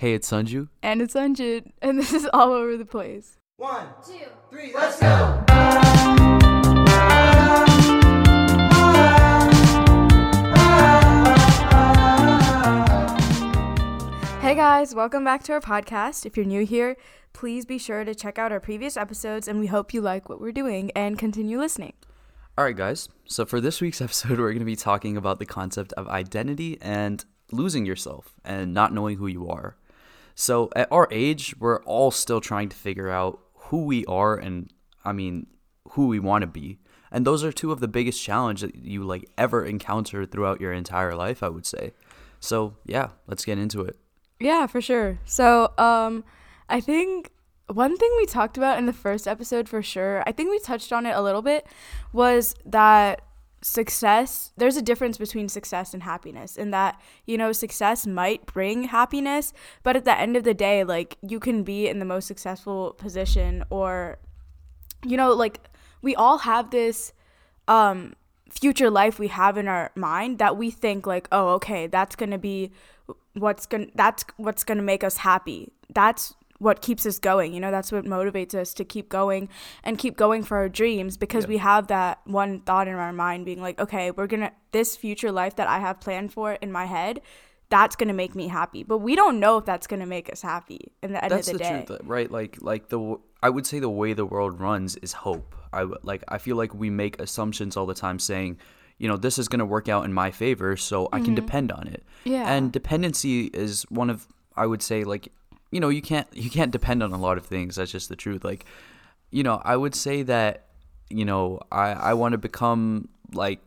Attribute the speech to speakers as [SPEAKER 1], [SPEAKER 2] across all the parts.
[SPEAKER 1] Hey, it's Sanju.
[SPEAKER 2] And it's Sanjit, and this is all over the place.
[SPEAKER 3] One, two, three, let's go!
[SPEAKER 2] Hey guys, welcome back to our podcast. If you're new here, please be sure to check out our previous episodes, and we hope you like what we're doing and continue listening.
[SPEAKER 1] All right, guys. So, for this week's episode, we're going to be talking about the concept of identity and losing yourself and not knowing who you are. So, at our age, we're all still trying to figure out who we are and, I mean, who we want to be. And those are two of the biggest challenges that you like ever encounter throughout your entire life, I would say. So, yeah, let's get into it.
[SPEAKER 2] Yeah, for sure. So, um, I think one thing we talked about in the first episode for sure, I think we touched on it a little bit, was that success, there's a difference between success and happiness, in that, you know, success might bring happiness, but at the end of the day, like, you can be in the most successful position, or, you know, like, we all have this, um, future life we have in our mind that we think like oh okay that's going to be what's going to that's what's going to make us happy. That's what keeps us going you know that's what motivates us to keep going and keep going for our dreams because
[SPEAKER 1] Yeah.
[SPEAKER 2] we have that one thought in our mind being like okay we're going to this future life that I have planned for in my head that's going to make me happy but we don't know if that's going to make us happy in the end
[SPEAKER 1] That's
[SPEAKER 2] of the,
[SPEAKER 1] the,
[SPEAKER 2] day
[SPEAKER 1] truth, right? Like, like the I would say the way the world runs is hope. I like I feel like we make assumptions all the time, saying, you know, this is going to work out in my favor, so I can depend on it.
[SPEAKER 2] Mm-hmm. Yeah.
[SPEAKER 1] And dependency is one of I would say like, you know, you can't you can't depend on a lot of things. That's just the truth. Like, you know, I would say that, you know, I I want to become like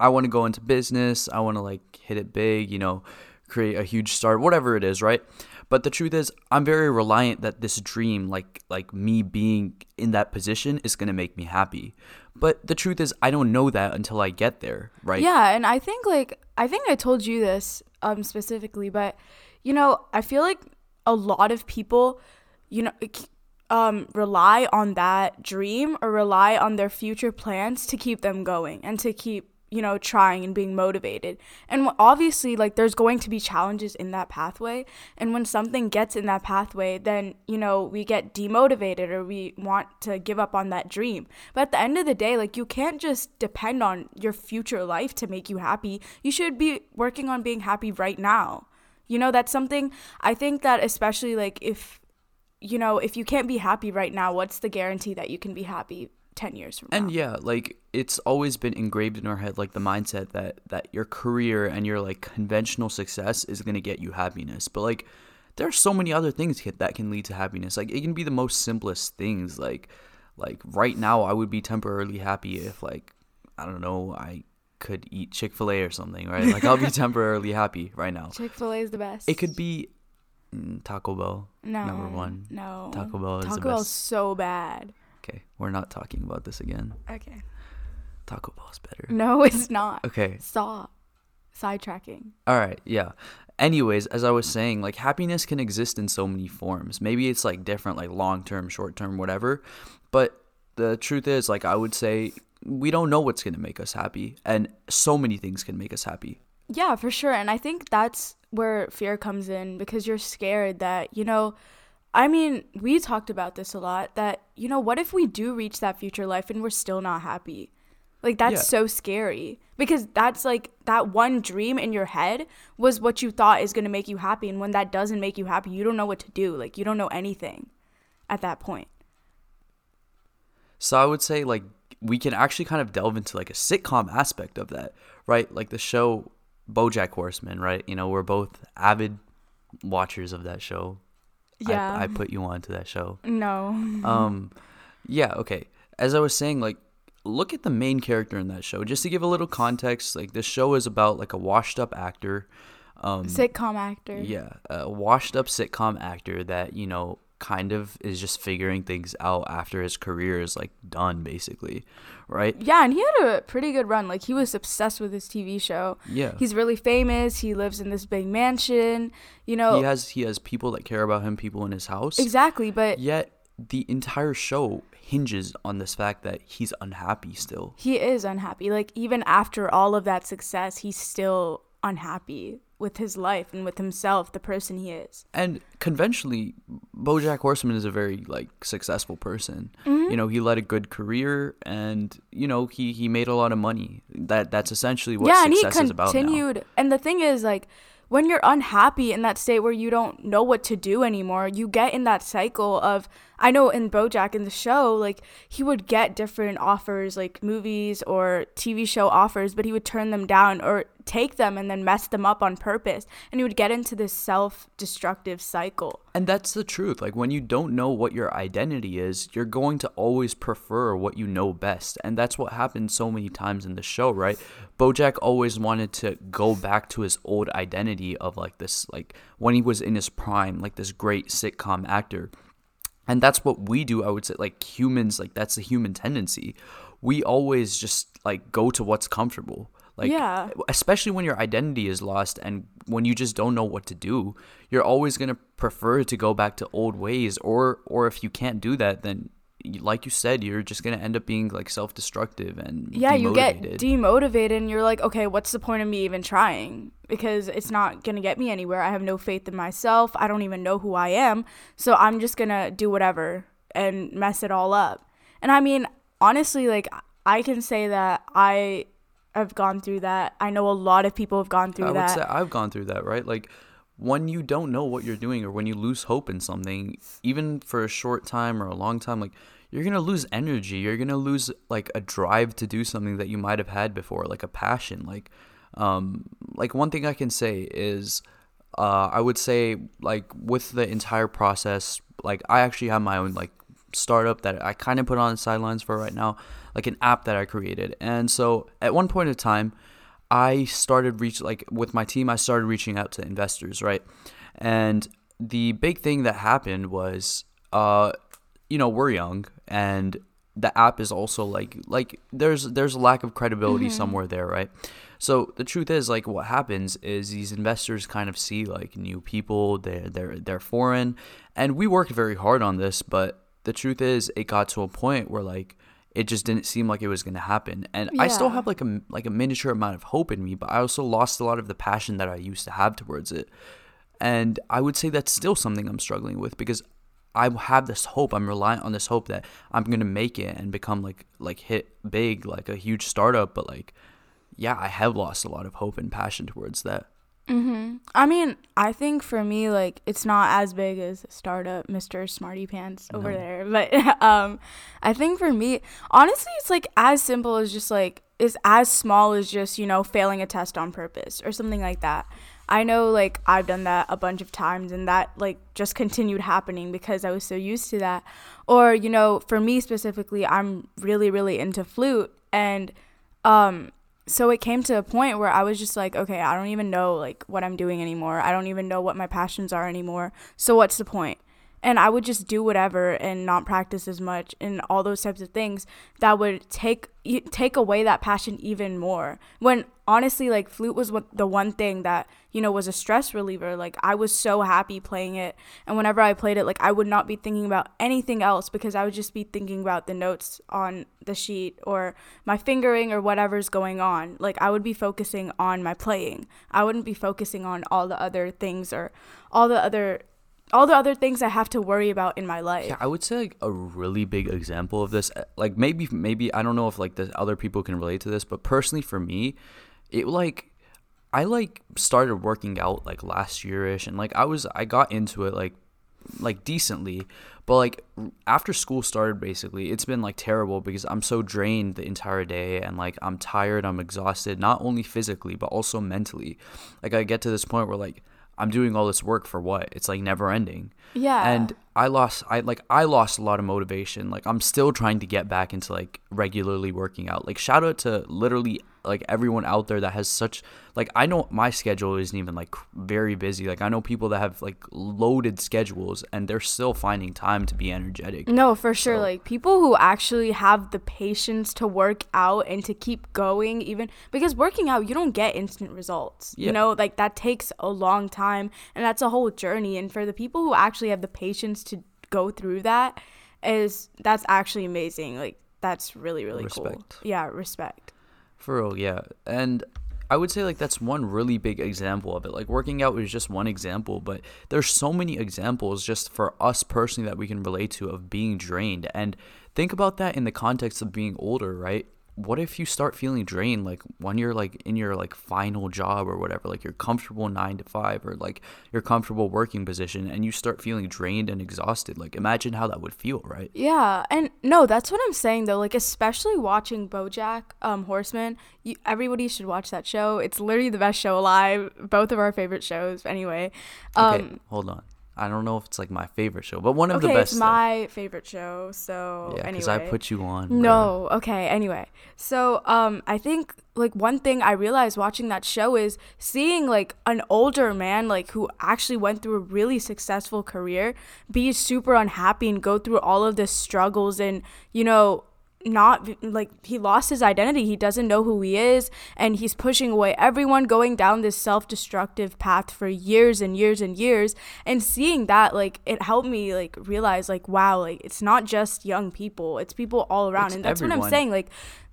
[SPEAKER 1] I want to go into business. I want to like hit it big, you know, create a huge start, whatever it is, right? But the truth is, I'm very reliant that this dream, like like me being in that position, is gonna make me happy. But the truth is, I don't know that until I get there, right?
[SPEAKER 2] Yeah, and I think like I think I told you this um specifically, but you know, I feel like a lot of people, you know, um rely on that dream or rely on their future plans to keep them going and to keep you know trying and being motivated. And obviously like there's going to be challenges in that pathway. And when something gets in that pathway then you know we get demotivated or we want to give up on that dream. But at the end of the day like you can't just depend on your future life to make you happy. You should be working on being happy right now you know that's something i think that especially like if you know if you can't be happy right now what's the guarantee that you can be happy 10 years from now
[SPEAKER 1] And yeah, like it's always been engraved in our head, like the mindset that that your career and your like conventional success is gonna get you happiness. But like, there are so many other things that can lead to happiness. Like it can be the most simplest things. Like, like right now, I would be temporarily happy if like I don't know, I could eat Chick Fil A or something, right? Like I'll be temporarily happy right now.
[SPEAKER 2] chick-fil-a is the best
[SPEAKER 1] It could be mm, Taco Bell,
[SPEAKER 2] no
[SPEAKER 1] number one.
[SPEAKER 2] no
[SPEAKER 1] Taco Bell is the
[SPEAKER 2] taco bell's so bad
[SPEAKER 1] Okay, we're not talking about this again.
[SPEAKER 2] okay
[SPEAKER 1] Taco Bell is better.
[SPEAKER 2] no it's not
[SPEAKER 1] Okay,
[SPEAKER 2] stop sidetracking
[SPEAKER 1] All right, yeah. Anyways, as I was saying, like happiness can exist in so many forms. Maybe it's like different, like long term, short term, whatever. But the truth is, like, I would say we don't know what's going to make us happy. And so many things can make us happy.
[SPEAKER 2] Yeah, for sure. And I think that's where fear comes in because you're scared that, you know, I mean, we talked about this a lot that, you know, what if we do reach that future life and we're still not happy? Like, that's
[SPEAKER 1] Yeah.
[SPEAKER 2] so scary because that's like that one dream in your head was what you thought is going to make you happy. And when that doesn't make you happy, you don't know what to do. Like, you don't know anything at that point.
[SPEAKER 1] So I would say, like, we can actually kind of delve into like a sitcom aspect of that, right? Like the show Bojack Horseman, right? You know, we're both avid watchers of that show.
[SPEAKER 2] Yeah.
[SPEAKER 1] I, I put you on to that show.
[SPEAKER 2] no.
[SPEAKER 1] um yeah okay as i was saying like look at the main character in that show just to give a little context like this show is about like a washed up actor um
[SPEAKER 2] Sitcom actor.
[SPEAKER 1] yeah a washed up sitcom actor that you know kind of is just figuring things out after his career is like done basically right
[SPEAKER 2] Yeah, and he had a pretty good run. Like he was obsessed with his TV show.
[SPEAKER 1] yeah
[SPEAKER 2] He's really famous. He lives in this big mansion. You know,
[SPEAKER 1] he has he has people that care about him people in his house
[SPEAKER 2] exactly. But
[SPEAKER 1] yet the entire show hinges on this fact that he's unhappy still
[SPEAKER 2] he is unhappy. Like even after all of that success, he's still unhappy with his life and with himself, the person he is.
[SPEAKER 1] and conventionally bojack horseman is a very like successful person
[SPEAKER 2] Mm-hmm.
[SPEAKER 1] you know he led a good career and you know he he made a lot of money that that's essentially what
[SPEAKER 2] yeah, and he
[SPEAKER 1] success is about now.
[SPEAKER 2] continued. And the thing is, like, when you're unhappy in that state where you don't know what to do anymore, you get in that cycle of. I know in BoJack in the show, like he would get different offers, like movies or TV show offers, but he would turn them down or take them and then mess them up on purpose, and he would get into this self-destructive cycle.
[SPEAKER 1] And that's the truth. Like when you don't know what your identity is, you're going to always prefer what you know best. And that's what happened so many times in the show, right? Bojack always wanted to go back to his old identity of like this like when he was in his prime, like this great sitcom actor. And that's what we do, I would say like humans, like that's the human tendency. We always just like go to what's comfortable. Like
[SPEAKER 2] Yeah.
[SPEAKER 1] especially when your identity is lost and when you just don't know what to do you're always going to prefer to go back to old ways or or if you can't do that then like you said you're just going to end up being like self-destructive and
[SPEAKER 2] yeah, you get
[SPEAKER 1] demotivated.
[SPEAKER 2] demotivated and you're like, okay, what's the point of me even trying? Because it's not going to get me anywhere. I have no faith in myself. I don't even know who I am. So I'm just going to do whatever and mess it all up. And I mean, honestly, like, I can say that I have gone through that. I know a lot of people have gone through
[SPEAKER 1] I would
[SPEAKER 2] that.
[SPEAKER 1] say I've gone through that, right? Like when you don't know what you're doing or when you lose hope in something, even for a short time or a long time, like you're gonna lose energy. You're gonna lose like a drive to do something that you might have had before, like a passion. Like, um, like one thing I can say is, uh, I would say like with the entire process, like I actually have my own like startup that I kind of put on the sidelines for right now, like an app that I created. And so at one point in time, I started reach like with my team, I started reaching out to investors, right? And the big thing that happened was, uh, you know, we're young, and the app is also like like there's there's a lack of credibility somewhere there, right? So the truth is, like, what happens is these investors kind of see like new people, they're they're they're foreign, and we worked very hard on this, but the truth is, it got to a point where like it just didn't seem like it was going to happen. And i still have like a like a miniature amount of hope in me but i also lost a lot of the passion that i used to have towards it. And i would say that's still something i'm struggling with because i have this hope. I'm reliant on this hope that i'm going to make it and become like like hit big like a huge startup but like yeah i have lost a lot of hope and passion towards that
[SPEAKER 2] I mean, I think for me, like it's not as big as startup Mr. Smarty Pants over
[SPEAKER 1] No.
[SPEAKER 2] there, but um, I think for me, honestly, it's like as simple as just like it's as small as just you know failing a test on purpose or something like that. I know like I've done that a bunch of times and that like just continued happening because I was so used to that. Or, you know, for me specifically, I'm really really into flute and um so it came to a point where I was just like, okay, I don't even know like what I'm doing anymore. I don't even know what my passions are anymore. So what's the point? And I would just do whatever and not practice as much and all those types of things that would take take away that passion even more. When honestly, like flute was what the one thing that you know was a stress reliever. Like I was so happy playing it, and whenever I played it, like I would not be thinking about anything else because I would just be thinking about the notes on the sheet or my fingering or whatever's going on. Like I would be focusing on my playing. I wouldn't be focusing on all the other things or all the other all the other things I have to worry about in my life.
[SPEAKER 1] Yeah, I would say like a really big example of this. uh, Like maybe maybe I don't know if like the other people can relate to this, but personally for me, it like I like started working out like last yearish, and like I was I got into it like like decently, but like after school started, basically it's been like terrible because I'm so drained the entire day, and like I'm tired, I'm exhausted, not only physically but also mentally. Like I get to this point where like I'm doing all this work for what? It's like never ending.
[SPEAKER 2] Yeah.
[SPEAKER 1] And I lost I like I lost a lot of motivation. Like I'm still trying to get back into like regularly working out. Like shout out to literally like everyone out there that has such like I know my schedule isn't even like very busy. Like I know people that have like loaded schedules and they're still finding time to be energetic.
[SPEAKER 2] No, for sure.
[SPEAKER 1] So-
[SPEAKER 2] Like people who actually have the patience to work out and to keep going, even because working out, you don't get instant results.
[SPEAKER 1] Yeah.
[SPEAKER 2] You know, like that takes a long time and that's a whole journey. And for the people who actually have the patience go through that, is that's actually amazing. Like that's really, really cool. Yeah, respect.
[SPEAKER 1] For real, yeah. And I would say like that's one really big example of it. Like working out is just one example, but there's so many examples just for us personally that we can relate to of being drained. And think about that in the context of being older, right? What if you start feeling drained like when you're like in your like final job or whatever like you're comfortable 9 to 5 or like your comfortable working position and you start feeling drained and exhausted like imagine how that would feel right
[SPEAKER 2] Yeah, and no, that's what I'm saying though. Like especially watching BoJack um, Horseman, you, everybody should watch that show. It's literally the best show alive. Both of our favorite shows. Anyway, um,
[SPEAKER 1] okay hold on i don't know if it's like my favorite show but one of
[SPEAKER 2] okay,
[SPEAKER 1] the best
[SPEAKER 2] it's my favorite show. So
[SPEAKER 1] yeah because
[SPEAKER 2] anyway,
[SPEAKER 1] i put you on bro.
[SPEAKER 2] No, okay, anyway. So, um I think like one thing I realized watching that show is seeing like an older man like who actually went through a really successful career be super unhappy and go through all of the struggles and, you know, not like he lost his identity. He doesn't know who he is and he's pushing away everyone going down this self-destructive path for years and years and years and seeing that like it helped me like realize like wow, like it's not just young people. It's people all around
[SPEAKER 1] It's
[SPEAKER 2] and that's what. I'm saying like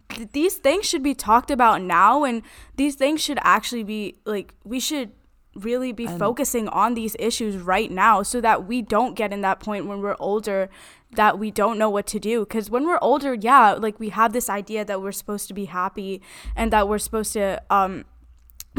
[SPEAKER 2] th- these things should be talked about now and these things should actually be like we should really be
[SPEAKER 1] And-
[SPEAKER 2] focusing on these issues right now so that we don't get in that point when we're older that we don't know what to do because when we're older yeah like we have this idea that we're supposed to be happy and that we're supposed to um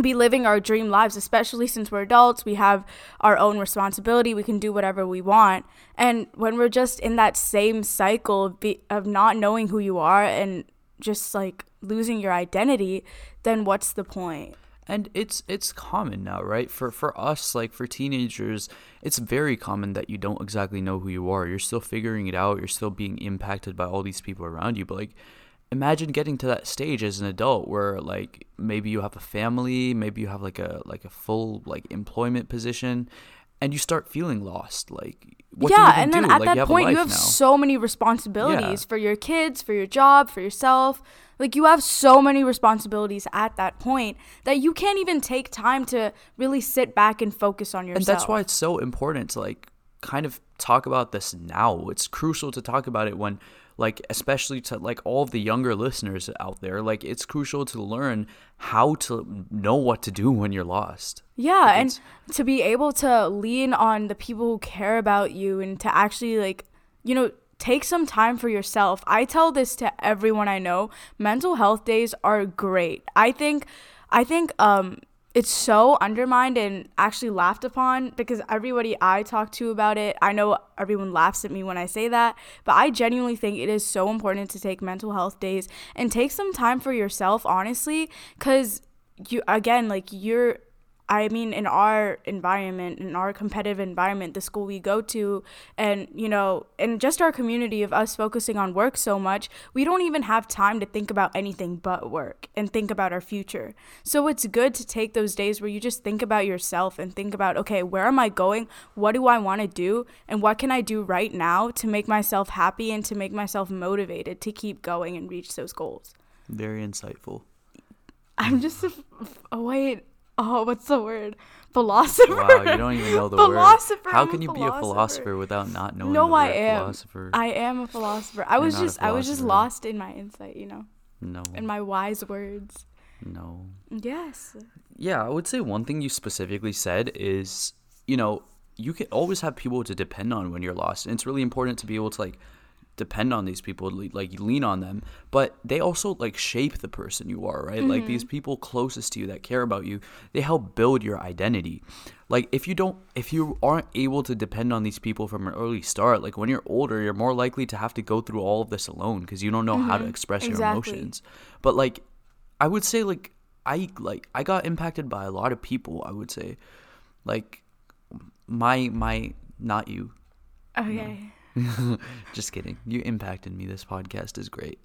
[SPEAKER 2] be living our dream lives, especially since we're adults. We have our own responsibility. We can do whatever we want. And when we're just in that same cycle of, be, of not knowing who you are and just like losing your identity, then what's the point?
[SPEAKER 1] And it's it's common now right for for us like for teenagers it's very common that you don't exactly know who you are you're still figuring it out you're still being impacted by all these people around you but like imagine getting to that stage as an adult where like maybe you have a family maybe you have like a like a full like employment position and you start feeling lost like what
[SPEAKER 2] yeah,
[SPEAKER 1] do you
[SPEAKER 2] and then
[SPEAKER 1] do?
[SPEAKER 2] at
[SPEAKER 1] like,
[SPEAKER 2] that
[SPEAKER 1] you
[SPEAKER 2] point, you have
[SPEAKER 1] now.
[SPEAKER 2] so many responsibilities
[SPEAKER 1] Yeah.
[SPEAKER 2] for your kids, for your job, for yourself. Like you have so many responsibilities at that point that you can't even take time to really sit back and focus on yourself.
[SPEAKER 1] and that's why it's so important to like kind of talk about this now it's crucial to talk about it when like especially to like all of the younger listeners out there like it's crucial to learn how to know what to do when you're lost
[SPEAKER 2] Yeah,
[SPEAKER 1] Like,
[SPEAKER 2] and to be able to lean on the people who care about you and to actually like, you know, take some time for yourself. I tell this to everyone I know. Mental health days are great. I think I think um it's so undermined and actually laughed upon because everybody I talk to about it, I know everyone laughs at me when I say that, but I genuinely think it is so important to take mental health days and take some time for yourself, honestly, cuz you again like you're I mean, in our environment, in our competitive environment, the school we go to, and, you know, and just our community of us focusing on work so much, we don't even have time to think about anything but work and think about our future. So it's good to take those days where you just think about yourself and think about, okay, where am I going? What do I want to do? And what can I do right now to make myself happy and to make myself motivated to keep going and reach those goals?
[SPEAKER 1] very insightful
[SPEAKER 2] I'm just a, oh wait oh what's the word? Philosopher.
[SPEAKER 1] Wow you don't even know the word.
[SPEAKER 2] Philosopher,
[SPEAKER 1] how can you be a
[SPEAKER 2] philosopher.
[SPEAKER 1] philosopher without not knowing
[SPEAKER 2] no I
[SPEAKER 1] word
[SPEAKER 2] am.
[SPEAKER 1] philosopher?
[SPEAKER 2] I am a philosopher. I
[SPEAKER 1] You're
[SPEAKER 2] was just I was just lost in my insight you know
[SPEAKER 1] no.
[SPEAKER 2] in my wise words.
[SPEAKER 1] No.
[SPEAKER 2] Yes.
[SPEAKER 1] Yeah, I would say one thing you specifically said is, you know, you can always have people to depend on when you're lost. And it's really important to be able to like depend on these people, le- like lean on them, but they also like shape the person you are, right? Like these mm-hmm. people closest to you that care about you, they help build your identity. Like if you don't if you aren't able to depend on these people from an early start, like when you're older, you're more likely to have to go through all of this alone because you don't know how to mm-hmm. express your emotions. But like I would say like I like I got impacted by a lot of people, I would say. Like my my not you.
[SPEAKER 2] okay
[SPEAKER 1] Just kidding. You impacted me. This podcast is great.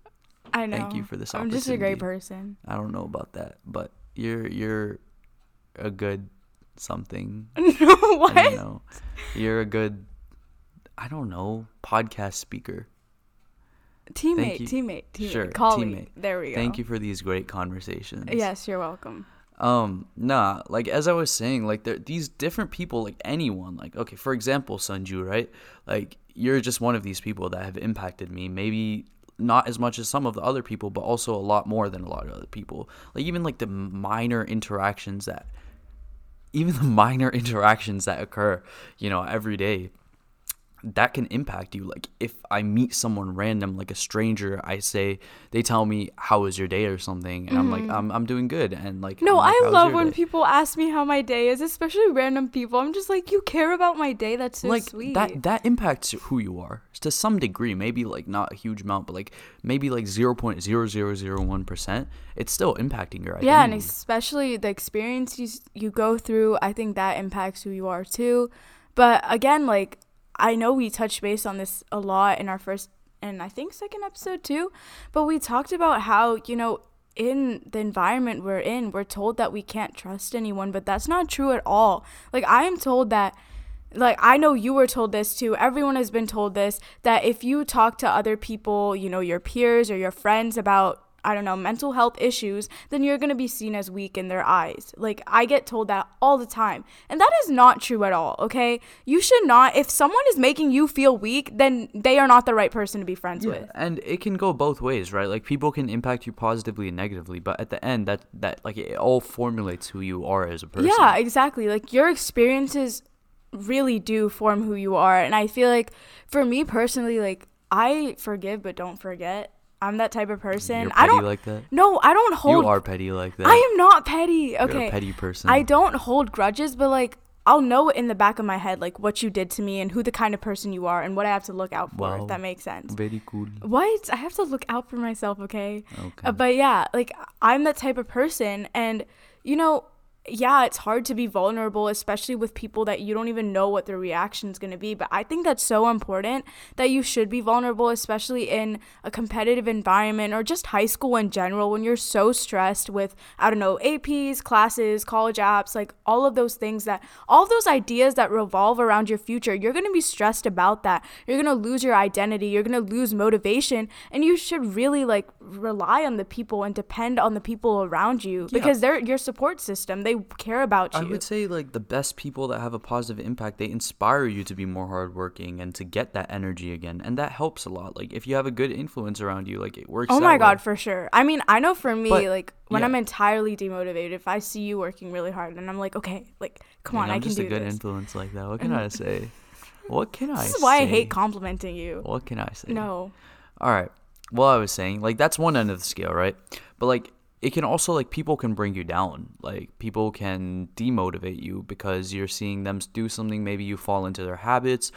[SPEAKER 2] I know
[SPEAKER 1] Thank you for this
[SPEAKER 2] I'm just a great person
[SPEAKER 1] I don't know about that, but you're you're a good something.
[SPEAKER 2] what
[SPEAKER 1] I don't know. You're a good I don't know, podcast speaker.
[SPEAKER 2] teammate teammate teammate
[SPEAKER 1] Sure,
[SPEAKER 2] colleague
[SPEAKER 1] teammate.
[SPEAKER 2] there we go
[SPEAKER 1] Thank you for these great conversations.
[SPEAKER 2] yes you're welcome
[SPEAKER 1] Um, nah, like as I was saying, like there these different people, like anyone, like okay, for example, Sanju, right? Like you're just one of these people that have impacted me. Maybe not as much as some of the other people, but also a lot more than a lot of other people. Like even like the minor interactions that even the minor interactions that occur, you know, every day that can impact you. Like if I meet someone random, like a stranger, I say they tell me how was your day or something, and I'm like I'm I'm doing good, and like
[SPEAKER 2] Mm-hmm. No,
[SPEAKER 1] like,
[SPEAKER 2] I love when
[SPEAKER 1] day?"
[SPEAKER 2] people ask me how my day is, especially random people. I'm just like, you care about my day. That's so
[SPEAKER 1] like
[SPEAKER 2] sweet.
[SPEAKER 1] that that impacts who you are to some degree maybe like not a huge amount but like maybe like 0.0001% it's still impacting your identity
[SPEAKER 2] yeah, and especially the experiences you go through, I think that impacts who you are too. But again, like I know we touched base on this a lot in our first and I think second episode too, but we talked about how, you know, in the environment we're in, we're told that we can't trust anyone, but that's not true at all. Like I am told that like I know you were told this too. Everyone has been told this that if you talk to other people, you know, your peers or your friends about I don't know, mental health issues, then you're going to be seen as weak in their eyes. Like I get told that all the time. And that is not true at all, okay? You should not if someone is making you feel weak, then they are not the right person to be friends
[SPEAKER 1] Yeah,
[SPEAKER 2] with.
[SPEAKER 1] and it can go both ways right like people can impact you positively and negatively but at the end that that like it all formulates who you are as a person
[SPEAKER 2] Yeah, exactly. Like your experiences really do form who you are. And I feel like for me personally, like I forgive but don't forget. I'm that type of person.
[SPEAKER 1] You're
[SPEAKER 2] I don't
[SPEAKER 1] like that
[SPEAKER 2] No, I don't hold
[SPEAKER 1] you are petty like that
[SPEAKER 2] I am not petty.
[SPEAKER 1] You're
[SPEAKER 2] Okay.
[SPEAKER 1] a petty person
[SPEAKER 2] I don't hold grudges, but like I'll know in the back of my head like what you did to me and who the kind of person you are and what I have to look out for.
[SPEAKER 1] Wow.
[SPEAKER 2] If that makes sense.
[SPEAKER 1] very cool
[SPEAKER 2] What? I have to look out for myself, okay?
[SPEAKER 1] okay
[SPEAKER 2] Uh, but yeah, like I'm that type of person, and you know, yeah, it's hard to be vulnerable, especially with people that you don't even know what their reaction is gonna be. But I think that's so important that you should be vulnerable, especially in a competitive environment or just high school in general when you're so stressed with, I don't know, APs, classes, college apps, like all of those things that, all those ideas that revolve around your future. You're gonna be stressed about that. You're gonna lose your identity. You're gonna lose motivation. And you should really like rely on the people and depend on the people around you
[SPEAKER 1] Yeah.
[SPEAKER 2] because they're your support system. They care about you.
[SPEAKER 1] I would say like the best people that have a positive impact, they inspire you to be more hardworking and to get that energy again, and that helps a lot. Like if you have a good influence around you, like it works.
[SPEAKER 2] Oh my
[SPEAKER 1] way.
[SPEAKER 2] god, for sure. I mean, I know for me,
[SPEAKER 1] But,
[SPEAKER 2] like when
[SPEAKER 1] yeah.
[SPEAKER 2] I'm entirely demotivated, if I see you working really hard, and I'm like, okay, like come
[SPEAKER 1] I
[SPEAKER 2] on,
[SPEAKER 1] mean,
[SPEAKER 2] I
[SPEAKER 1] I'm
[SPEAKER 2] can
[SPEAKER 1] just
[SPEAKER 2] do
[SPEAKER 1] a good
[SPEAKER 2] this.
[SPEAKER 1] influence like that. What can I say? What can I?
[SPEAKER 2] This is why I hate complimenting you.
[SPEAKER 1] What can I say?
[SPEAKER 2] No.
[SPEAKER 1] All right. Well, I was saying like that's one end of the scale, right? But like it can also like people can bring you down. Like people can demotivate you because you're seeing them do something. Maybe you fall into their habits,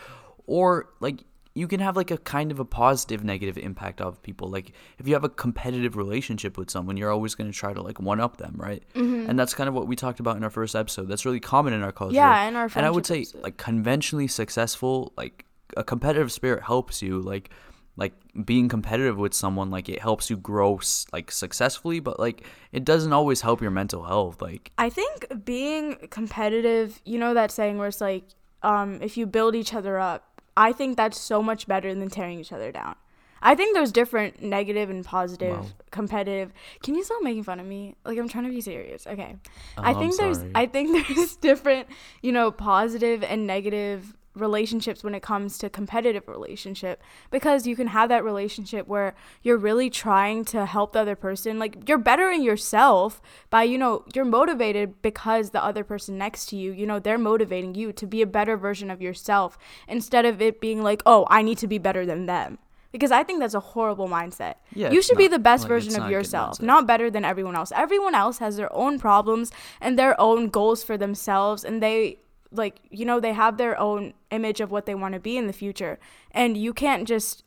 [SPEAKER 1] or like you can have like a kind of a positive negative impact of people. Like if you have a competitive relationship with someone, you're always going to try to like one up them, right?
[SPEAKER 2] Mm-hmm.
[SPEAKER 1] And that's kind of what we talked about in our first episode. That's really common in our culture.
[SPEAKER 2] Yeah, in our
[SPEAKER 1] and I would say
[SPEAKER 2] episode.
[SPEAKER 1] like conventionally successful, like a competitive spirit helps you like like being competitive with someone like it helps you grow like successfully but like it doesn't always help your mental health like
[SPEAKER 2] I think being competitive, you know that saying where it's like, um, if you build each other up, I think that's so much better than tearing each other down. I think there's different negative and positive,
[SPEAKER 1] Wow.
[SPEAKER 2] competitive. Can you stop making fun of me? Like I'm trying to be serious. Okay.
[SPEAKER 1] Oh,
[SPEAKER 2] I think there's. I think there's different, you know, positive and negative relationships when it comes to competitive relationship because you can have that relationship where you're really trying to help the other person like you're bettering yourself by you know you're motivated because the other person next to you you know they're motivating you to be a better version of yourself instead of it being like oh I need to be better than them because I think that's a horrible mindset.
[SPEAKER 1] Yeah,
[SPEAKER 2] you should be the best
[SPEAKER 1] like,
[SPEAKER 2] version of
[SPEAKER 1] not
[SPEAKER 2] yourself, not better than everyone else. Everyone else has their own problems and their own goals for themselves and they like you know they have their own image of what they want to be in the future and you can't just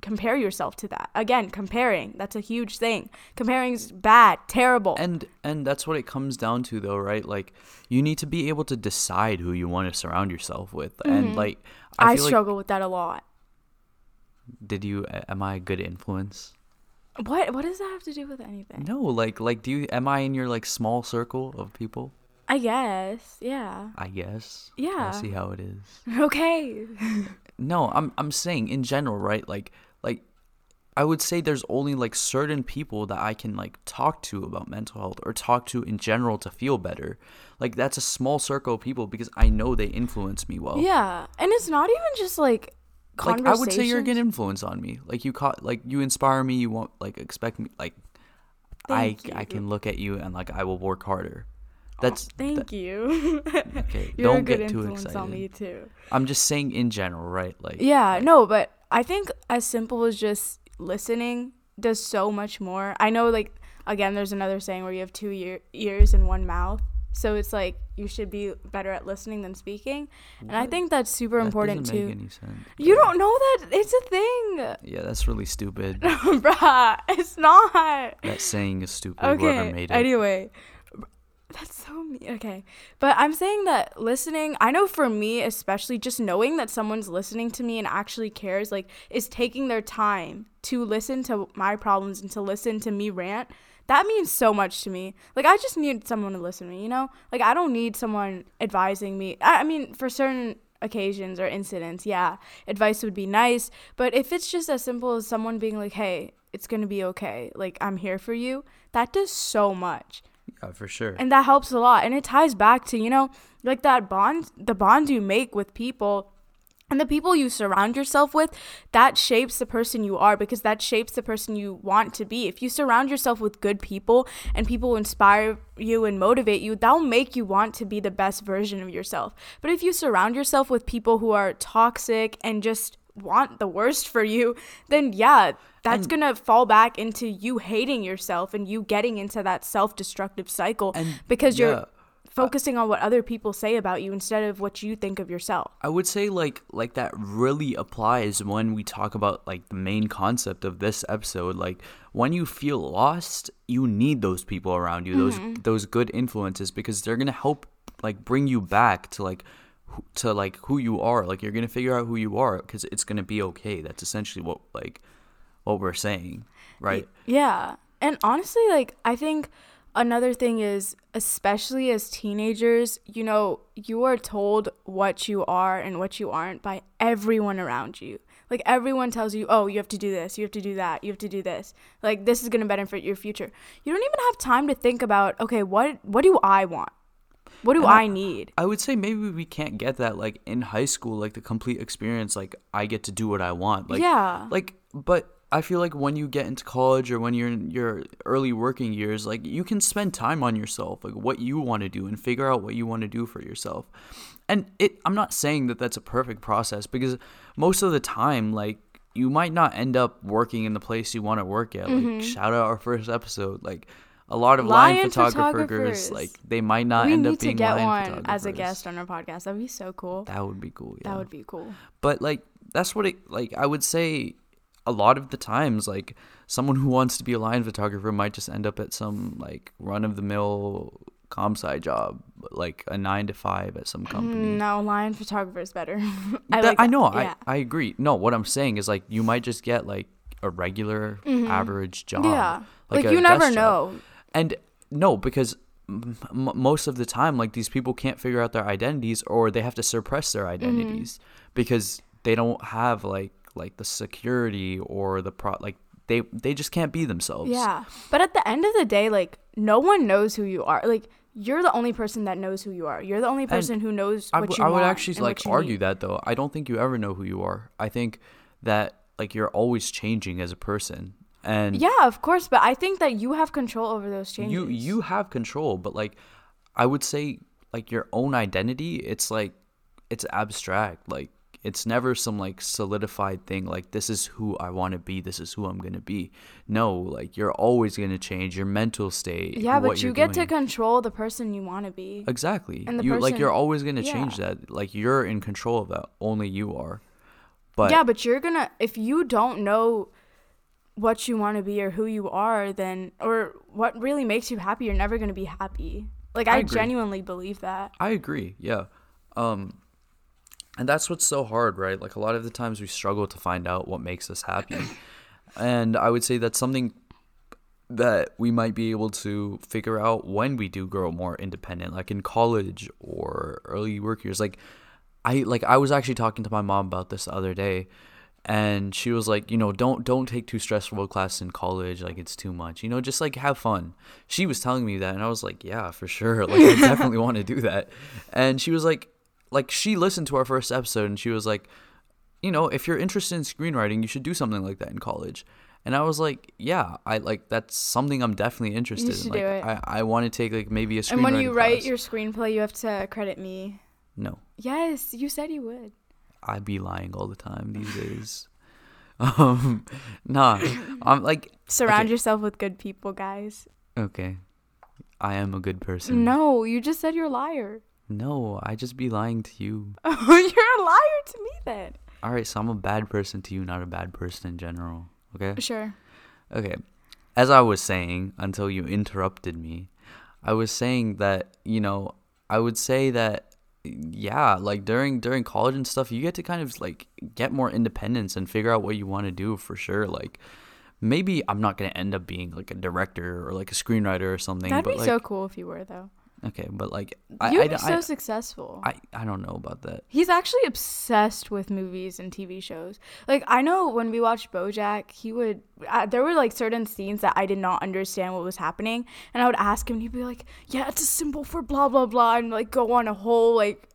[SPEAKER 2] compare yourself to that. Again, comparing, that's a huge thing. Comparing's bad, terrible.
[SPEAKER 1] and and that's what it comes down to though right like you need to be able to decide who you want to surround yourself with and like i,
[SPEAKER 2] Mm-hmm. I
[SPEAKER 1] feel like
[SPEAKER 2] struggle with that a lot.
[SPEAKER 1] did you am i a good influence
[SPEAKER 2] What what does that have to do with anything?
[SPEAKER 1] no like like do you am i in your like small circle of people
[SPEAKER 2] I guess. Yeah.
[SPEAKER 1] i guess
[SPEAKER 2] Yeah.
[SPEAKER 1] I'll see how it is
[SPEAKER 2] Okay.
[SPEAKER 1] No, I'm I'm saying in general, right? Like like I would say there's only like certain people that I can like talk to about mental health or talk to in general to feel better. Like that's a small circle of people because I know they influence me well.
[SPEAKER 2] Yeah. And it's not even just like
[SPEAKER 1] like I would say you're a good influence on me. Like you caught like you inspire me, you want like expect me like
[SPEAKER 2] Thank
[SPEAKER 1] I I can look at you and like I will work harder. That's
[SPEAKER 2] Thank
[SPEAKER 1] that-
[SPEAKER 2] you.
[SPEAKER 1] okay.
[SPEAKER 2] You're
[SPEAKER 1] don't get too excited.
[SPEAKER 2] on me too.
[SPEAKER 1] I'm just saying in general, right? Like
[SPEAKER 2] Yeah, no, but I think as simple as just listening does so much more. I know, like, again, there's another saying where you have two ear- ears and one mouth. So it's like you should be better at listening than speaking. And I think that's super
[SPEAKER 1] that
[SPEAKER 2] important too.
[SPEAKER 1] sense.
[SPEAKER 2] You don't know that? It's a thing.
[SPEAKER 1] Yeah, that's really stupid.
[SPEAKER 2] Bruh, it's not.
[SPEAKER 1] that saying is stupid.
[SPEAKER 2] Okay.
[SPEAKER 1] made it.
[SPEAKER 2] Anyway, that's so mean. Okay, but I'm saying that listening. I know for me, especially, just knowing that someone's listening to me and actually cares, like, is taking their time to listen to my problems and to listen to me rant. That means so much to me. Like, I just need someone to listen to me. You know, like I don't need someone advising me. I, I mean, for certain occasions or incidents, yeah, advice would be nice. But if it's just as simple as someone being like, "Hey, it's gonna be okay. Like, I'm here for you," that does so much
[SPEAKER 1] Yeah, for sure.
[SPEAKER 2] and that helps a lot and it ties back to you know like that bond the bond you make with people and the people you surround yourself with that shapes the person you are because that shapes the person you want to be if you surround yourself with good people and people who inspire you and motivate you that'll make you want to be the best version of yourself but if you surround yourself with people who are toxic and just want the worst for you then yeah that's
[SPEAKER 1] And-
[SPEAKER 2] gonna fall back into you hating yourself and you getting into that self-destructive cycle
[SPEAKER 1] And,
[SPEAKER 2] because you're
[SPEAKER 1] yeah.
[SPEAKER 2] focusing on what other people say about you instead of what you think of yourself.
[SPEAKER 1] I would say like like that really applies when we talk about like the main concept of this episode. Like when you feel lost, you need those people around you, those mm-hmm. those good influences because they're gonna help like bring you back to like to like who you are. Like you're gonna figure out who you are because it's gonna be okay. That's essentially what like what we're saying, right?
[SPEAKER 2] Yeah. And honestly, like, I think another thing is, especially as teenagers, you know, you are told what you are and what you aren't by everyone around you. Like, everyone tells you, oh, you have to do this, you have to do that, you have to do this. Like, this is going to benefit your future. You don't even have time to think about, okay, what, what do I want? What do
[SPEAKER 1] I-
[SPEAKER 2] I need?
[SPEAKER 1] I would say maybe we can't get that like in high school, like the complete experience. Like I get to do what I want. Like
[SPEAKER 2] Yeah.
[SPEAKER 1] Like, but I feel like when you get into college or when you're in your early working years, like you can spend time on yourself, like what you want to do, and figure out what you want to do for yourself. And it, I'm not saying that that's a perfect process because most of the time, like you might not end up working in the place you want to work at. Like mm-hmm. shout out our first episode, like. A lot of line,
[SPEAKER 2] Mm-hmm. Lion
[SPEAKER 1] photographers,
[SPEAKER 2] photographers.
[SPEAKER 1] like they might not
[SPEAKER 2] we
[SPEAKER 1] end
[SPEAKER 2] need
[SPEAKER 1] up
[SPEAKER 2] to
[SPEAKER 1] being
[SPEAKER 2] get
[SPEAKER 1] lion
[SPEAKER 2] one as a guest on our podcast. That'd be so cool.
[SPEAKER 1] That would be cool. Yeah.
[SPEAKER 2] That would be cool.
[SPEAKER 1] But like that's what it like I would say a lot of the times like someone who wants to be a line photographer might just end up at some like run of the mill comp sci job, like a 9 to 5 at some company.
[SPEAKER 2] Mm, No, lion photographer is better.
[SPEAKER 1] I,
[SPEAKER 2] like
[SPEAKER 1] I know,
[SPEAKER 2] Yeah.
[SPEAKER 1] I I agree. No, what I'm saying is like you might just get like a regular average job.
[SPEAKER 2] Mm-hmm. yeah. Like,
[SPEAKER 1] a
[SPEAKER 2] you never
[SPEAKER 1] know job. And no, because m- most of the time, like these people can't figure out their identities, or they have to suppress
[SPEAKER 2] Mm-hmm.
[SPEAKER 1] their identities because they don't have like like the security or the pro like they they just can't be themselves.
[SPEAKER 2] Yeah. But at the end of the day, like no one knows who you are. Like you're the only person that knows who you are. You're the only person who knows
[SPEAKER 1] I
[SPEAKER 2] what
[SPEAKER 1] would-
[SPEAKER 2] you
[SPEAKER 1] I would actually like argue
[SPEAKER 2] need.
[SPEAKER 1] that though. I don't think you ever know who you are. I think that like you're always changing as a person, and
[SPEAKER 2] Yeah, of course, but I think that you have control over those changes.
[SPEAKER 1] you you have control but like i would say like your own identity it's like it's abstract like it's never some like solidified thing like this is who i want to be this is who i'm going to be no like you're always going to change your mental state
[SPEAKER 2] Yeah,
[SPEAKER 1] what
[SPEAKER 2] but you get to control the person you want to be.
[SPEAKER 1] exactly
[SPEAKER 2] and the
[SPEAKER 1] you like you're always going to change
[SPEAKER 2] yeah.
[SPEAKER 1] that like you're in control of that only you are but
[SPEAKER 2] yeah, but you're gonna if you don't know what you want to be or who you are, then or what really makes you happy, you're never gonna be happy. Like
[SPEAKER 1] I
[SPEAKER 2] I, genuinely believe that.
[SPEAKER 1] I agree. Yeah. Um and that's what's so hard, right? Like a lot of the times we struggle to find out what makes us happy. and I would say that's something that we might be able to figure out when we do grow more independent, like in college or early work years. Like I like I was actually talking to my mom about this the other day and she was like, you know, don't don't take too stressful a class in college, like it's too much. You know, just like have fun. She was telling me that and I was like, yeah, for sure. Like I definitely want to do that. And she was like like she listened to our first episode and she was like you know, if you're interested in screenwriting, you should do something like that in college. And I was like, yeah, I like that's something I'm definitely interested
[SPEAKER 2] should
[SPEAKER 1] in. Like,
[SPEAKER 2] do it.
[SPEAKER 1] I, I want to take like maybe a screenwriting
[SPEAKER 2] And when you write
[SPEAKER 1] class.
[SPEAKER 2] your screenplay, you have to credit me.
[SPEAKER 1] no,
[SPEAKER 2] Yes, you said you would.
[SPEAKER 1] I'd be lying all the time these days. Um, nah, I'm like,
[SPEAKER 2] Surround
[SPEAKER 1] Okay.
[SPEAKER 2] yourself with good people, guys.
[SPEAKER 1] okay, I am a good person.
[SPEAKER 2] No, you just said you're a liar.
[SPEAKER 1] no, I just be lying to you.
[SPEAKER 2] you're a liar to me then.
[SPEAKER 1] All right, so I'm a bad person to you, not a bad person in general. Okay.
[SPEAKER 2] Sure.
[SPEAKER 1] Okay. As I was saying until you interrupted me, I was saying that, you know, I would say that yeah, like during during college and stuff, you get to kind of like get more independence and figure out what you want to do for sure. Like maybe I'm not going to end up being like a director or like a screenwriter or something,
[SPEAKER 2] That'd
[SPEAKER 1] but
[SPEAKER 2] be
[SPEAKER 1] like
[SPEAKER 2] so cool if you were though.
[SPEAKER 1] Okay, but like I
[SPEAKER 2] You'd
[SPEAKER 1] I,
[SPEAKER 2] be
[SPEAKER 1] I,
[SPEAKER 2] so successful.
[SPEAKER 1] I, I don't know about that.
[SPEAKER 2] He's actually obsessed with movies and TV shows. Like I know when we watched BoJack, he would. Uh, there were like certain scenes that I did not understand what was happening, and I would ask him, and he'd be like, "Yeah, it's a symbol for blah blah blah," and like go on a whole like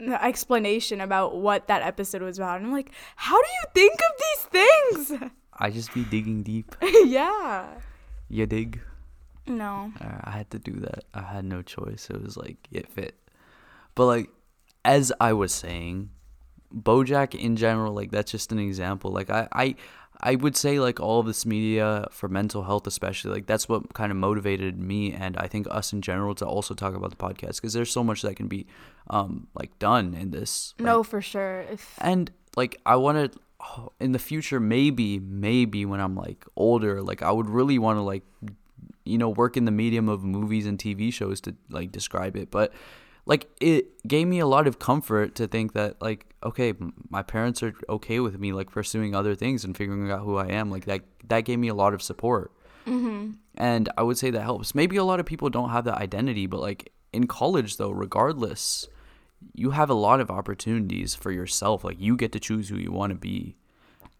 [SPEAKER 2] explanation about what that episode was about. And I'm like, "How do you think of these things?"
[SPEAKER 1] I just be digging deep.
[SPEAKER 2] yeah.
[SPEAKER 1] You dig?
[SPEAKER 2] No.
[SPEAKER 1] I had to do that. I had no choice. It was like it fit. But like as I was saying, BoJack in general, like that's just an example. Like I I I would say like all this media for mental health especially like that's what kind of motivated me and I think us in general to also talk about the podcast because there's so much that can be um like done in this. like,
[SPEAKER 2] No, for sure. If
[SPEAKER 1] and like I want to in the future maybe maybe when I'm like older like I would really want to like you know work in the medium of movies and TV shows to like describe it but like it gave me a lot of comfort to think that like okay my parents are okay with me like pursuing other things and figuring out who I am like that that gave me a lot of support mm-hmm. and I would say that helps maybe a lot of people don't have that identity but like in college though regardless you have a lot of opportunities for yourself. Like you get to choose who you want to be.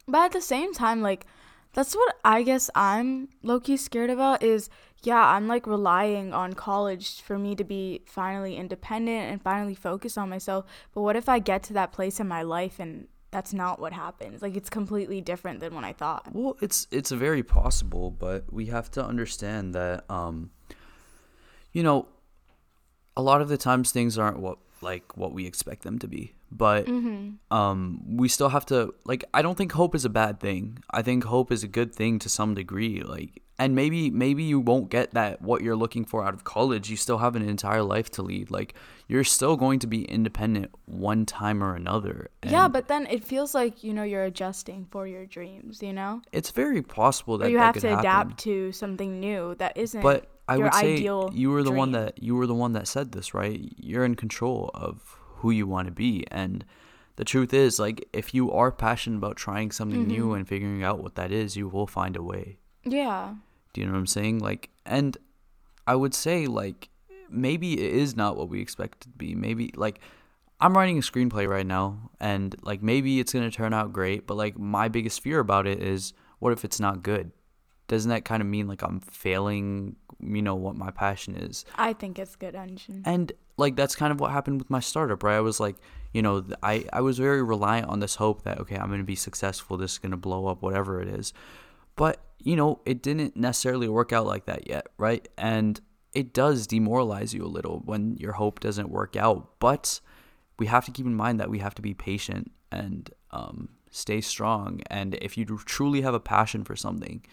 [SPEAKER 2] But at the same time, like that's what I guess I'm low key scared about is yeah, I'm like relying on college for me to be finally independent and finally focus on myself. But what if I get to that place in my life and that's not what happens? Like it's completely different than what I thought.
[SPEAKER 1] Well, it's it's very possible, but we have to understand that um you know a lot of the times things aren't what like what we expect them to be. But um we still have to like I don't think hope is a bad thing. I think hope is a good thing to some degree. Like and maybe maybe you won't get that what you're looking for out of college. You still have an entire life to lead. Like you're still going to be independent one time or another.
[SPEAKER 2] yeah, but then it feels like, you know, you're adjusting for your dreams, you know?
[SPEAKER 1] it's very possible that
[SPEAKER 2] Or you
[SPEAKER 1] that
[SPEAKER 2] have to
[SPEAKER 1] happen.
[SPEAKER 2] adapt to something new that isn't
[SPEAKER 1] But I would say
[SPEAKER 2] ideal
[SPEAKER 1] you were the one that you were the one that said this, right? You're in control of who you want to be, and the truth is, like, if you are passionate about trying something new
[SPEAKER 2] Mm-hmm.
[SPEAKER 1] and figuring out what that is, you will find a way.
[SPEAKER 2] Yeah.
[SPEAKER 1] Do you know what I'm saying? Like, and I would say, like, maybe it is not what we expect it to be. Maybe, like, I'm writing a screenplay right now, and, like, maybe it's going to turn out great, but, like, my biggest fear about it is what if it's not good? Doesn't that kind of mean, like, I'm failing, you know, what my passion is?
[SPEAKER 2] I think it's good engine.
[SPEAKER 1] And, like, that's kind of what happened with my startup, right? I was like, you know, I, I was very reliant on this hope that, okay, I'm going to be successful, this is going to blow up, whatever it is. But, you know, it didn't necessarily work out like that yet, right? And it does demoralize you a little when your hope doesn't work out. But we have to keep in mind that we have to be patient and um, stay strong. And if you truly have a passion for something,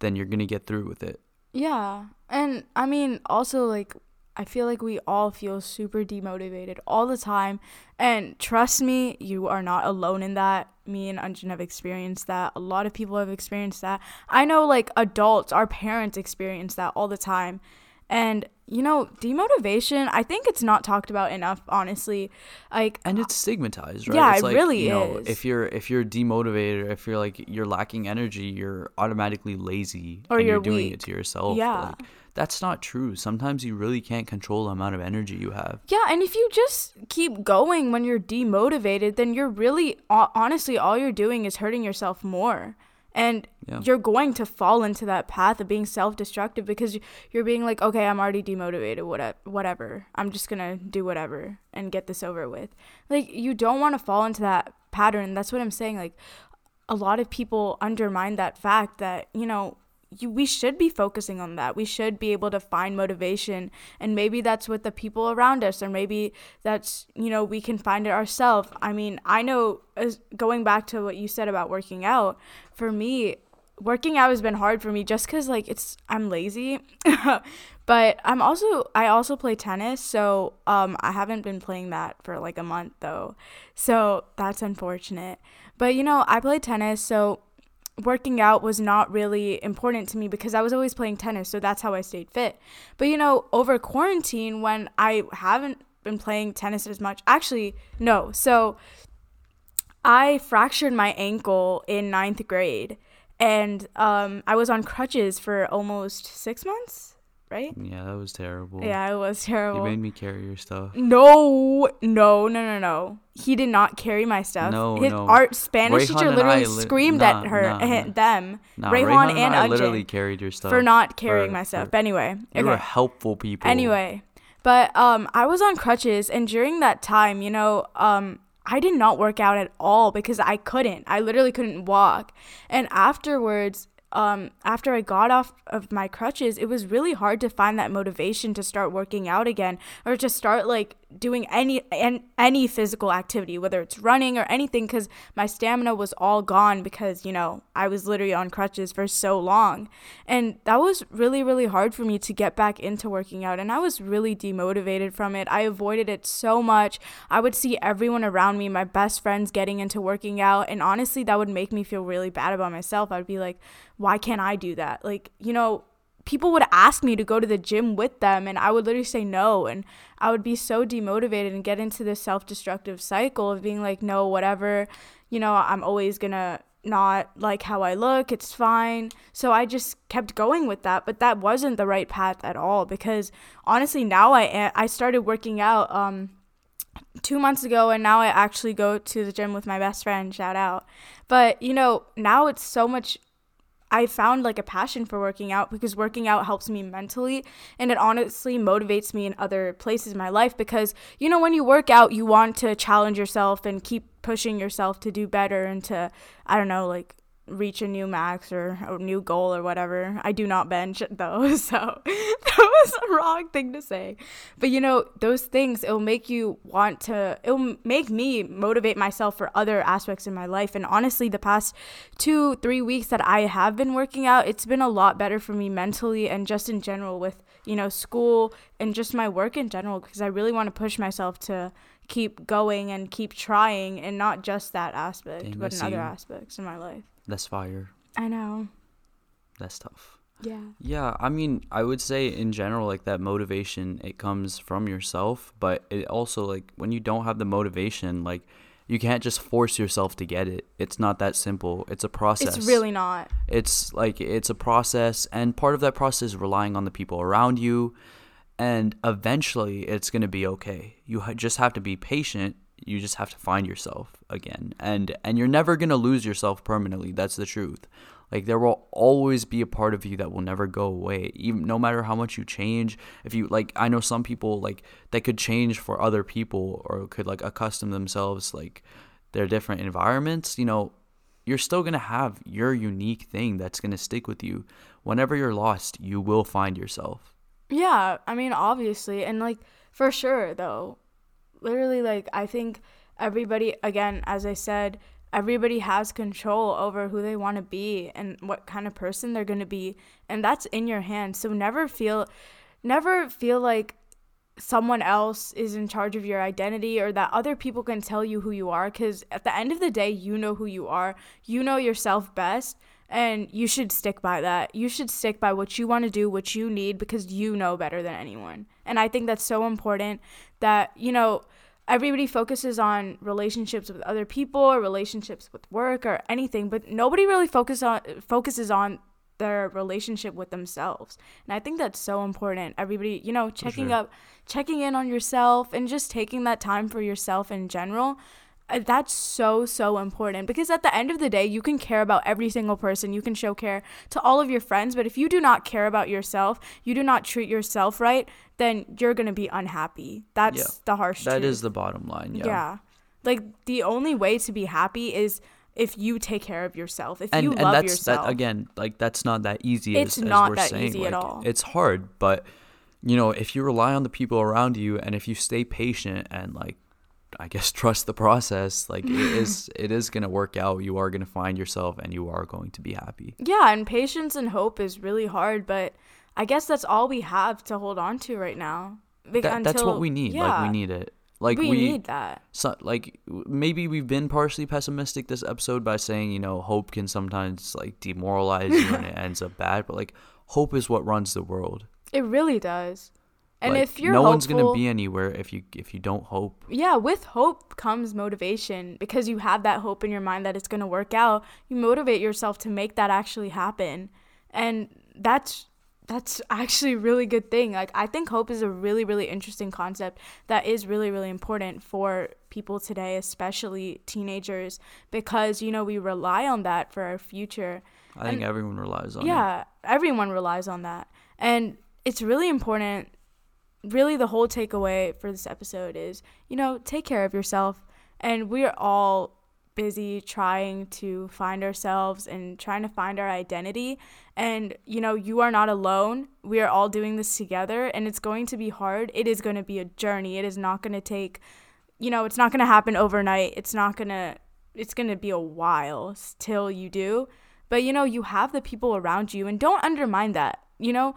[SPEAKER 1] then you're going to get through with it.
[SPEAKER 2] Yeah. And I mean, also, like, I feel like we all feel super demotivated all the time. And trust me, you are not alone in that. Me and Anjan have experienced that. A lot of people have experienced that. I know, like, adults, our parents experience that all the time. And, you know, demotivation, I think it's not talked about enough, honestly. Like,
[SPEAKER 1] and uh, it's stigmatized right
[SPEAKER 2] Yeah,
[SPEAKER 1] it's
[SPEAKER 2] it
[SPEAKER 1] like,
[SPEAKER 2] really
[SPEAKER 1] you know,
[SPEAKER 2] is.
[SPEAKER 1] if you're if you're demotivated if you're like you're lacking energy you're automatically lazy
[SPEAKER 2] Or
[SPEAKER 1] and you're,
[SPEAKER 2] you're
[SPEAKER 1] doing it to yourself
[SPEAKER 2] Yeah.
[SPEAKER 1] like, that's not true sometimes you really can't control the amount of energy you have
[SPEAKER 2] Yeah, and if you just keep going when you're demotivated, then you're really honestly all you're doing is hurting yourself more. And
[SPEAKER 1] Yeah.
[SPEAKER 2] you're going to fall into that path of being self-destructive because you're being like, "Okay, I'm already demotivated, whatever, whatever. I'm just going to do whatever and get this over with." Like you don't want to fall into that pattern. That's what I'm saying. Like a lot of people undermine that fact that, you know, you, we should be focusing on that. We should be able to find motivation. And maybe that's with the people around us, or maybe that's, you know, we can find it ourselves. I mean, I know, as, going back to what you said about working out, for me, working out has been hard for me just because, like, it's, I'm lazy. but I'm also, I also play tennis. So um, I haven't been playing that for like a month though. So that's unfortunate. But, you know, I play tennis. So working out was not really important to me because I was always playing tennis, so that's how I stayed fit. But you know, over quarantine when I haven't been playing tennis as much, actually, no. So I fractured my ankle in ninth grade and um, I was on crutches for almost six months, right?
[SPEAKER 1] Yeah, that was terrible.
[SPEAKER 2] Yeah, it was terrible.
[SPEAKER 1] You made me carry your stuff.
[SPEAKER 2] No, no, no, no, no. He did not carry my stuff.
[SPEAKER 1] No,
[SPEAKER 2] His
[SPEAKER 1] no.
[SPEAKER 2] art Spanish
[SPEAKER 1] Rayhan
[SPEAKER 2] teacher
[SPEAKER 1] and
[SPEAKER 2] literally
[SPEAKER 1] li-
[SPEAKER 2] screamed
[SPEAKER 1] nah,
[SPEAKER 2] at her,
[SPEAKER 1] nah,
[SPEAKER 2] eh,
[SPEAKER 1] nah.
[SPEAKER 2] them,
[SPEAKER 1] Nah,
[SPEAKER 2] Rayhan,
[SPEAKER 1] Rayhan
[SPEAKER 2] and
[SPEAKER 1] I literally carried your stuff
[SPEAKER 2] for not carrying
[SPEAKER 1] for-
[SPEAKER 2] my stuff.
[SPEAKER 1] for-
[SPEAKER 2] But anyway,
[SPEAKER 1] You were helpful people.
[SPEAKER 2] Anyway, but um, I was on crutches, and during that time, you know, um, I did not work out at all because I couldn't. I literally couldn't walk. And afterwards, um, after I got off of my crutches, it was really hard to find that motivation to start working out again or to start like doing any an, any physical activity, whether it's running or anything, because my stamina was all gone because you know I was literally on crutches for so long, and that was really really hard for me to get back into working out, and I was really demotivated from it. I avoided it so much. I would see everyone around me, my best friends, getting into working out, and honestly, that would make me feel really bad about myself. I'd be like, why can't I do that? Like you know people would ask me to go to the gym with them and I would literally say no and I would be so demotivated and get into this self-destructive cycle of being like no whatever you know I'm always going to not like how I look it's fine. So I just kept going with that but that wasn't the right path at all because honestly now I I started working out um 2 months ago and now I actually go to the gym with my best friend shout out. But you know now it's so much I found like a passion for working out because working out helps me mentally and it honestly motivates me in other places in my life because you know when you work out you want to challenge yourself and keep pushing yourself to do better and to I don't know like reach a new max or a new goal or whatever. I do not bench though, so that was a wrong thing to say. But you know, those things it'll make you want to it'll make me motivate myself for other aspects in my life. And honestly, the past 2 3 weeks that I have been working out, it's been a lot better for me mentally and just in general with, you know, school and just my work in general because I really want to push myself to keep going and keep trying and not just that aspect,
[SPEAKER 1] Dang,
[SPEAKER 2] but in other aspects in my life.
[SPEAKER 1] That's fire.
[SPEAKER 2] I know.
[SPEAKER 1] That's tough.
[SPEAKER 2] Yeah.
[SPEAKER 1] Yeah, I mean, I would say in general, like that motivation, it comes from yourself, but it also, like, when you don't have the motivation, like, you can't just force yourself to get it. It's not that simple. It's a process.
[SPEAKER 2] It's really not.
[SPEAKER 1] It's like, it's a process, and part of that process is relying on the people around you, and eventually it's going to be okay. You just have to be patient. You just have to find yourself again. And and you're never going to lose yourself permanently. That's the truth. Like there will always be a part of you that will never go away. Even no matter how much you change. If you like I know some people like that could change for other people or could like accustom themselves like their different environments, you know, you're still going to have your unique thing that's going to stick with you. Whenever you're lost, you will find yourself.
[SPEAKER 2] Yeah, I mean, obviously, and like for sure though. Literally, like I think everybody, again, as I said, everybody has control over who they want to be and what kind of person they're going to be, and that's in your hands. So never feel, never feel like someone else is in charge of your identity or that other people can tell you who you are because at the end of the day you know who you are. You know yourself best and you should stick by that. You should stick by what you want to do what you need because you know better than anyone and i think that's so important that you know everybody focuses on relationships with other people or relationships with work or anything but nobody really focus on focuses on their relationship with themselves and i think that's so important everybody you know checking
[SPEAKER 1] sure.
[SPEAKER 2] up checking in on yourself and just taking that time for yourself in general Uh, that's so so important because at the end of the day you can care about every single person you can show care to all of your friends but if you do not care about yourself you do not treat yourself right then you're going to be unhappy that's
[SPEAKER 1] Yeah.
[SPEAKER 2] the harsh
[SPEAKER 1] That
[SPEAKER 2] truth
[SPEAKER 1] is the bottom line. Yeah.
[SPEAKER 2] yeah Like the only way to be happy is if you take care of yourself. If
[SPEAKER 1] and
[SPEAKER 2] you
[SPEAKER 1] and
[SPEAKER 2] love
[SPEAKER 1] that's
[SPEAKER 2] yourself.
[SPEAKER 1] that again like that's not that easy
[SPEAKER 2] It's
[SPEAKER 1] as, as
[SPEAKER 2] not
[SPEAKER 1] we're
[SPEAKER 2] that
[SPEAKER 1] saying.
[SPEAKER 2] easy at all.
[SPEAKER 1] it's hard but you know if you rely on the people around you and if you stay patient and like i guess trust the process like it is it is going to work out you are going to find yourself and you are going to be happy
[SPEAKER 2] Yeah, and patience and hope is really hard, but I guess that's all we have to hold on to right now.
[SPEAKER 1] That, that's what we need like
[SPEAKER 2] yeah,
[SPEAKER 1] we need it like
[SPEAKER 2] we,
[SPEAKER 1] we,
[SPEAKER 2] need that.
[SPEAKER 1] so, like maybe we've been partially pessimistic this episode by saying you know hope can sometimes like demoralize you and it ends up bad but like hope is what runs the world
[SPEAKER 2] It really does. And
[SPEAKER 1] Like,
[SPEAKER 2] if you're
[SPEAKER 1] no one's gonna be anywhere if you if you don't hope
[SPEAKER 2] yeah, with hope comes motivation because you have that hope in your mind that it's going to work out. You motivate yourself to make that actually happen. And that's that's actually a really good thing. Like I think hope is a really really interesting concept that is really really important for people today, especially teenagers because you know we rely on that for our future.
[SPEAKER 1] I think everyone relies on it.
[SPEAKER 2] yeah, everyone relies on that. And it's really important. Really, the whole takeaway for this episode is you know, take care of yourself. And we're all busy trying to find ourselves and trying to find our identity. And, you know, you are not alone. We are all doing this together, and it's going to be hard. It is going to be a journey. It is not going to take, you know, it's not going to happen overnight. It's not going to, it's going to be a while till you do. But you know, you have the people around you and don't undermine that. You know,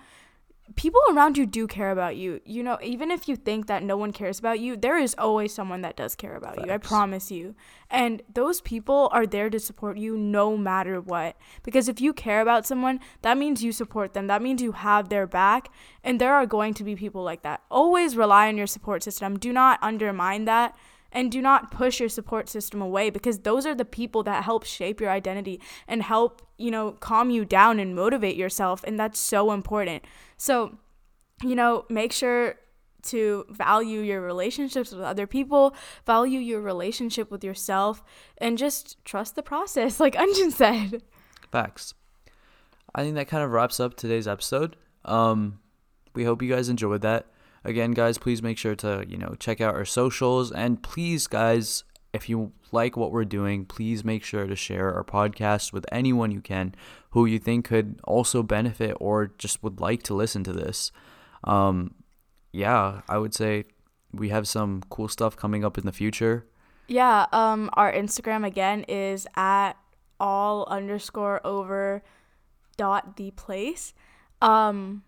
[SPEAKER 2] people around you do care about you. You know, even if you think that no one cares about you, there is always someone that does care about you. I promise you. And those people are there to support you no matter what. Because if you care about someone, that means you support them. That means you have their back. And there are going to be people like that. Always rely on your support system. Do not undermine that and do not push your support system away because those are the people that help shape your identity and help you know calm you down and motivate yourself and that's so important so you know make sure to value your relationships with other people value your relationship with yourself and just trust the process like Anjan said
[SPEAKER 1] Facts. I think that kind of wraps up today's episode. Um, we hope you guys enjoyed that. Again, guys, please make sure to you know check out our socials and please, guys, if you like what we're doing, please make sure to share our podcast with anyone you can who you think could also benefit or just would like to listen to this. Um, yeah, I would say we have some cool stuff coming up in the future.
[SPEAKER 2] Yeah, um, our Instagram again is at all underscore over dot the place. Um,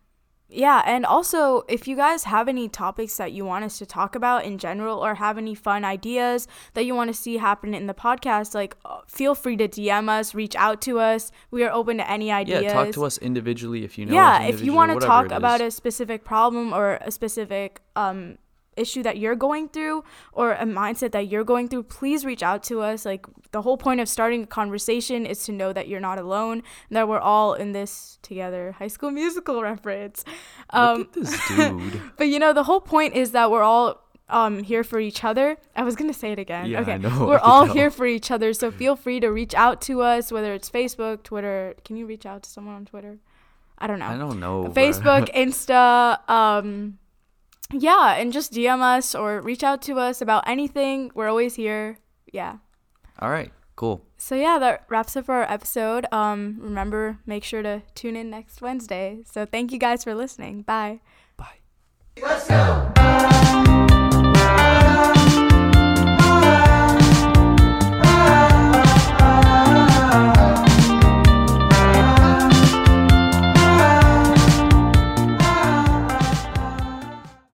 [SPEAKER 2] yeah, and also if you guys have any topics that you want us to talk about in general or have any fun ideas that you want to see happen in the podcast, like uh, feel free to DM us, reach out to us. We are open to any ideas.
[SPEAKER 1] Yeah, talk to us individually if you know.
[SPEAKER 2] yeah, if you want to talk about a specific problem or a specific um issue that you're going through or a mindset that you're going through, please reach out to us. Like the whole point of starting a conversation is to know that you're not alone, and that we're all in this together. High School Musical reference. Um,
[SPEAKER 1] Look at this dude.
[SPEAKER 2] but you know, the whole point is that we're all um here for each other. I was gonna say it again.
[SPEAKER 1] Yeah,
[SPEAKER 2] okay. We're all
[SPEAKER 1] tell.
[SPEAKER 2] here for each other. So feel free to reach out to us, whether it's Facebook, Twitter. Can you reach out to someone on Twitter? I don't know.
[SPEAKER 1] I don't know.
[SPEAKER 2] Facebook, Insta, um yeah, and just DM us or reach out to us about anything. We're always here. Yeah.
[SPEAKER 1] All right. Cool.
[SPEAKER 2] So yeah, that wraps up our episode. Um remember make sure to tune in next Wednesday. So thank you guys for listening. Bye.
[SPEAKER 1] Bye.
[SPEAKER 3] Let's go.